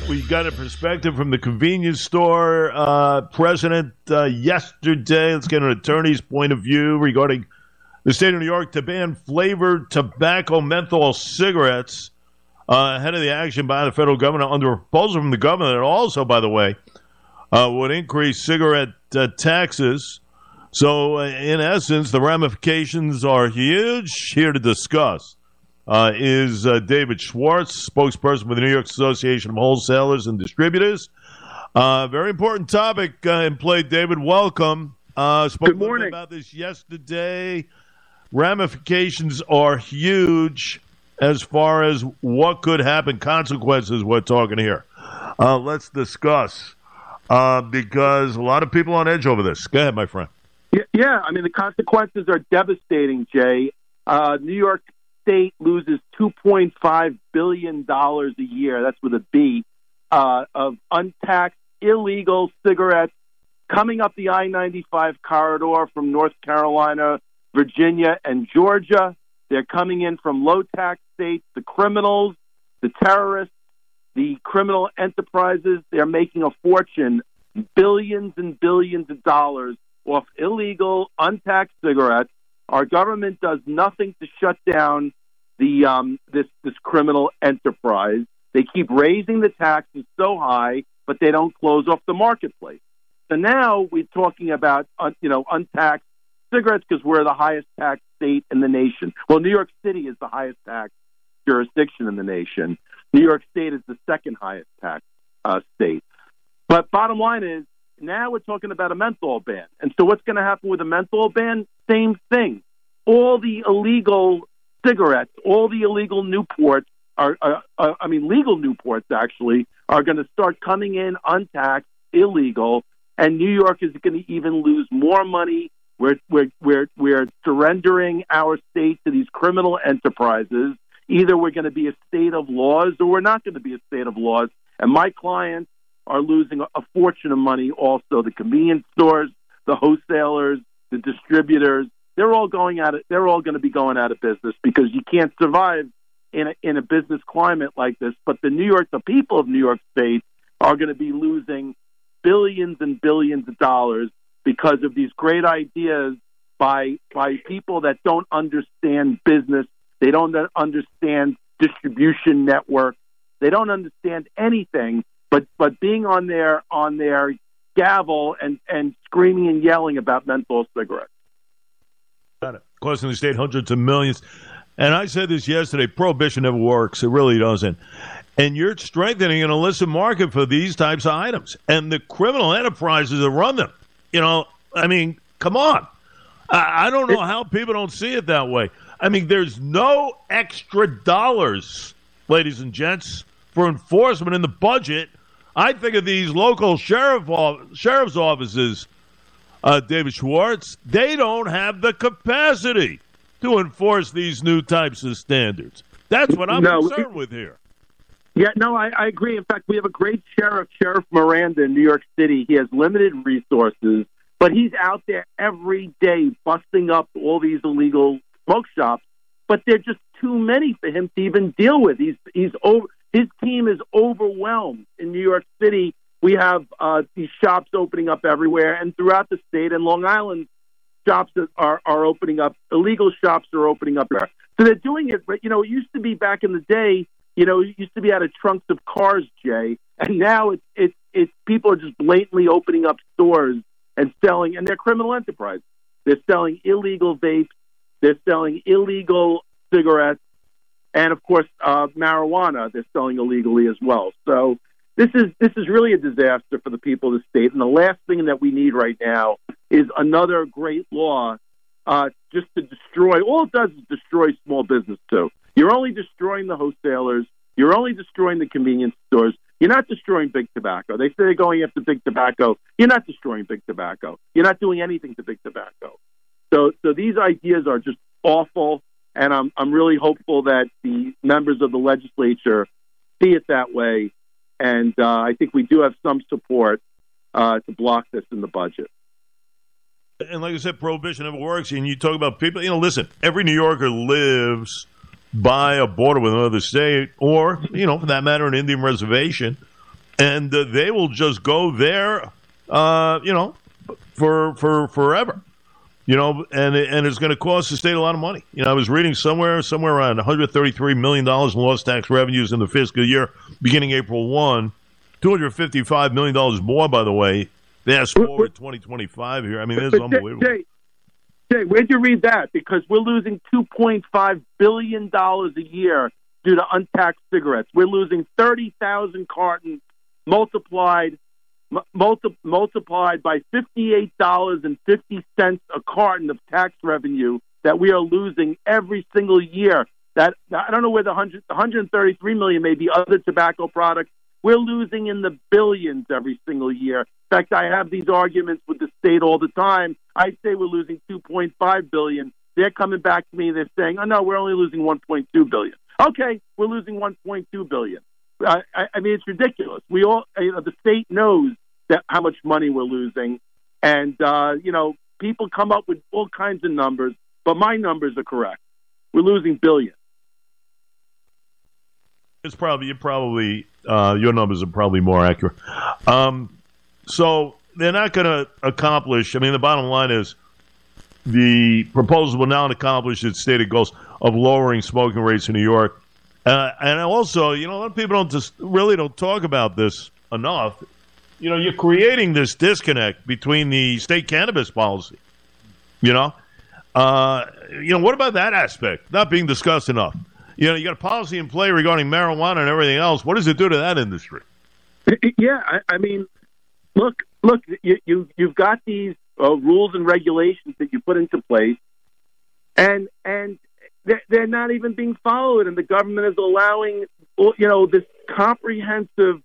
right, we got a perspective from the convenience store uh, president uh, yesterday. Let's get an attorney's point of view regarding the state of New York to ban flavored tobacco menthol cigarettes uh, ahead of the action by the federal government under a proposal from the government that also, by the way, uh, would increase cigarette uh, taxes. So, uh, in essence, the ramifications are huge. Here to discuss uh, is uh, David Schwartz, spokesperson for the New York Association of Wholesalers and Distributors. very important topic in play, David. Welcome. Uh, spoke Good morning. about this yesterday. Ramifications are huge as far as what could happen, consequences we're talking here. Uh, let's discuss uh, because a lot of people on edge over this. Go ahead, my friend. Yeah, yeah I mean, the consequences are devastating, Jay. Uh, New York State loses $2.5 billion a year, that's with a B, uh, of untaxed illegal cigarettes coming up the I 95 corridor from North Carolina, Virginia, and Georgia. They're coming in from low tax states, the criminals, the terrorists, the criminal enterprises. They're making a fortune, billions and billions of dollars off illegal, untaxed cigarettes. Our government does nothing to shut down the um, this this criminal enterprise. They keep raising the taxes so high, but they don't close off the marketplace. So now we're talking about uh, you know untaxed cigarettes because we're the highest tax state in the nation. Well, New York City is the highest tax jurisdiction in the nation. New York State is the second highest tax uh, state. But bottom line is now we're talking about a menthol ban. And so what's going to happen with a menthol ban? Same thing. All the illegal cigarettes, all the illegal Newports are, uh, uh, I mean, legal Newports actually are going to start coming in untaxed, illegal, and New York is going to even lose more money. We're, we're, we're, we're surrendering our state to these criminal enterprises. Either we're going to be a state of laws or we're not going to be a state of laws. And my clients are losing a fortune of money also. The convenience stores, the wholesalers, the distributors, they're all going out of, they're all going to be going out of business because you can't survive in a, in a business climate like this. But the New York, the people of New York State are going to be losing billions and billions of dollars because of these great ideas by by people that don't understand business. They don't understand distribution network. They don't understand anything. But but being on their on their gavel and and screaming and yelling about menthol cigarettes. Got it. Costing the state hundreds of millions. And I said this yesterday prohibition never works. It really doesn't. And you're strengthening an illicit market for these types of items. And the criminal enterprises that run them. You know, I mean, come on. I, I don't know how people don't see it that way. I mean, there's no extra dollars, ladies and gents, for enforcement in the budget. I think of these local sheriff sheriff's offices uh, David Schwartz, they don't have the capacity to enforce these new types of standards. That's what I'm no, concerned with here. Yeah, no, I, I agree. In fact, we have a great sheriff, Sheriff Miranda in New York City. He has limited resources, but he's out there every day busting up all these illegal smoke shops. But they're just too many for him to even deal with. He's he's over. His team is overwhelmed in New York City we have uh, these shops opening up everywhere and throughout the state. And Long Island shops are are opening up. Illegal shops are opening up there. So they're doing it. But you know, it used to be back in the day. You know, it used to be out of trunks of cars, Jay, and now it's it's it's people are just blatantly opening up stores and selling, and they're criminal enterprise. They're selling illegal vapes. They're selling illegal cigarettes, and of course, uh, marijuana. They're selling illegally as well. So this is this is really a disaster for the people of the state. And the last thing that we need right now is another great law uh, just to destroy. All it does is destroy small business too. You're only destroying the wholesalers. You're only destroying the convenience stores. You're not destroying big tobacco. They say they're going after big tobacco. You're not destroying big tobacco. You're not doing anything to big tobacco. So, so these ideas are just awful, and I'm I'm really hopeful that the members of the legislature see it that way and uh, I think we do have some support uh, to block this in the budget. And like I said, prohibition never works. And you talk about people, you know, listen, every New Yorker lives by a border with another state, or, you know, for that matter, an Indian reservation. and uh, they will just go there, uh, you know, for for forever. You know, and and it's going to cost the state a lot of money. You know, I was reading somewhere somewhere around 133 million dollars in lost tax revenues in the fiscal year beginning April one. 255 million dollars more, by the way. Fast forward 2025 here. I mean, is unbelievable. Jay, Jay, where'd you read that? Because we're losing 2.5 billion dollars a year due to untaxed cigarettes. We're losing 30,000 cartons multiplied multi- multiplied by $58.50 a carton of tax revenue that we are losing every single year. That I don't know where the 100, 133 million may be other tobacco products. We're losing in the billions every single year. In fact, I have these arguments with the state all the time. I say we're losing 2.5 billion. They're coming back to me. They're saying, "Oh no, we're only losing 1.2 billion." Okay, we're losing 1.2 billion. I, I mean, it's ridiculous. We all, you know, the state knows that how much money we're losing, and uh, you know, people come up with all kinds of numbers, but my numbers are correct. We're losing billions. It's probably you probably uh, your numbers are probably more accurate. Um, so they're not going to accomplish. I mean, the bottom line is the proposal will not accomplish its stated goals of lowering smoking rates in New York uh, and also, you know, a lot of people don't just really don't talk about this enough. You know, you're creating this disconnect between the state cannabis policy. You know, uh, you know, what about that aspect not being discussed enough? You know, you got a policy in play regarding marijuana and everything else. What does it do to that industry? Yeah, I, I mean, look, look, you, you you've got these uh, rules and regulations that you put into place, and and they're not even being followed, and the government is allowing you know this comprehensive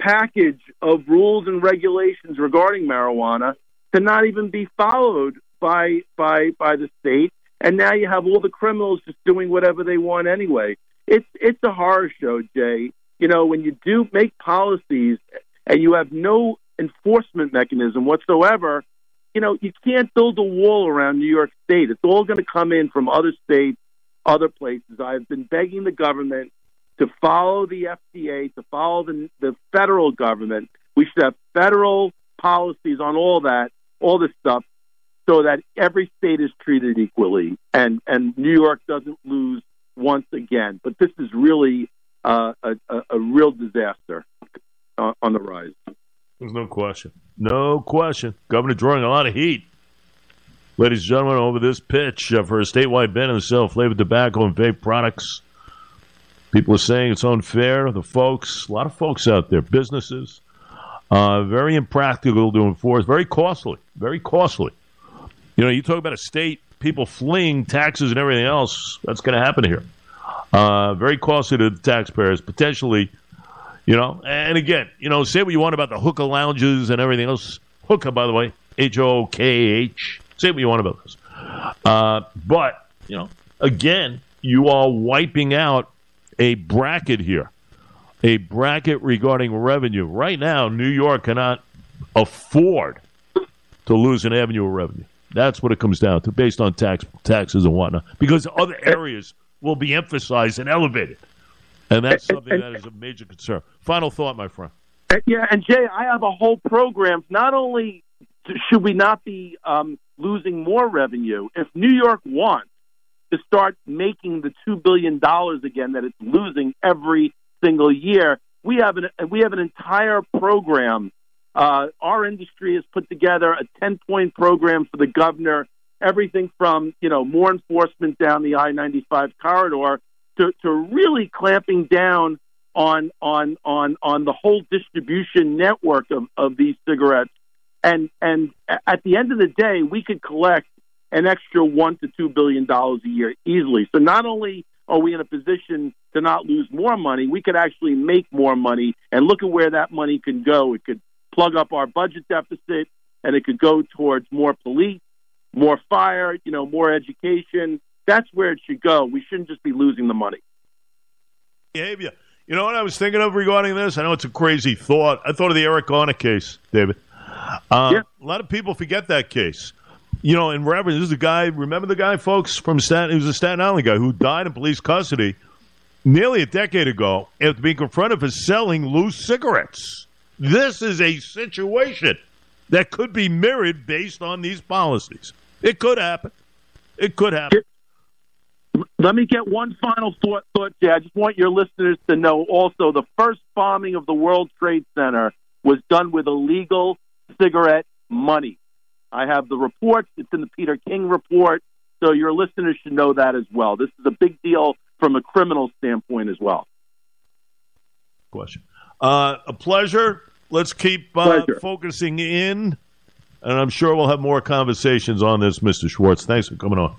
package of rules and regulations regarding marijuana to not even be followed by by by the state. And now you have all the criminals just doing whatever they want anyway. It's it's a horror show, Jay. You know when you do make policies and you have no enforcement mechanism whatsoever, you know you can't build a wall around New York State. It's all going to come in from other states other places. I've been begging the government to follow the FDA, to follow the, the federal government. We should have federal policies on all that, all this stuff, so that every state is treated equally, and and New York doesn't lose once again. But this is really uh, a, a, a real disaster on the rise. There's no question. No question. Governor drawing a lot of heat Ladies and gentlemen, over this pitch uh, for a statewide ban on the sale of flavored tobacco and vape products. People are saying it's unfair. The folks, a lot of folks out there, businesses, uh, very impractical to enforce, very costly, very costly. You know, you talk about a state, people fleeing taxes and everything else. That's going to happen here. Uh, very costly to the taxpayers, potentially. You know, and again, you know, say what you want about the hookah lounges and everything else. Hookah, by the way, H O K H Say what you want about this. Uh, but, you know, again, you are wiping out a bracket here, a bracket regarding revenue. Right now, New York cannot afford to lose an avenue of revenue. That's what it comes down to, based on tax taxes and whatnot, because other areas will be emphasized and elevated, and that's something that is a major concern. Final thought, my friend. Yeah, and Jay, I have a whole program. Not only should we not be um, losing more revenue. If New York wants to start making the two billion dollars again that it's losing every single year, we have an we have an entire program. Uh, our industry has put together a ten point program for the governor. Everything from you know more enforcement down the I ninety five corridor to, to really clamping down on on on on the whole distribution network of, of these cigarettes and and at the end of the day, we could collect an extra one to two billion dollars a year easily. So not only are we in a position to not lose more money, we could actually make more money. And look at where that money can go. It could plug up our budget deficit, and it could go towards more police, more fire, you know, more education. That's where it should go. We shouldn't just be losing the money. Behavior. You know what I was thinking of regarding this? I know it's a crazy thought. I thought of the Eric Garner case, David. Uh, yeah. A lot of people forget that case. You know, in reference, this is a guy. Remember the guy, folks, from Staten. He was a Staten Island guy who died in police custody nearly a decade ago after being confronted for selling loose cigarettes. This is a situation that could be mirrored based on these policies. It could happen. It could happen. Let me get one final thought, thought, Jay. I just want your listeners to know also the first bombing of the World Trade Center was done with illegal cigarette money. I have the report. It's in the Peter King report. So your listeners should know that as well. This is a big deal from a criminal standpoint as well. Question. Uh, a pleasure. Let's keep uh, pleasure. focusing in, and I'm sure we'll have more conversations on this, Mr. Schwartz. Thanks for coming on.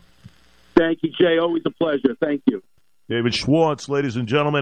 Thank you, Jay. Always a pleasure. Thank you. David Schwartz, ladies and gentlemen.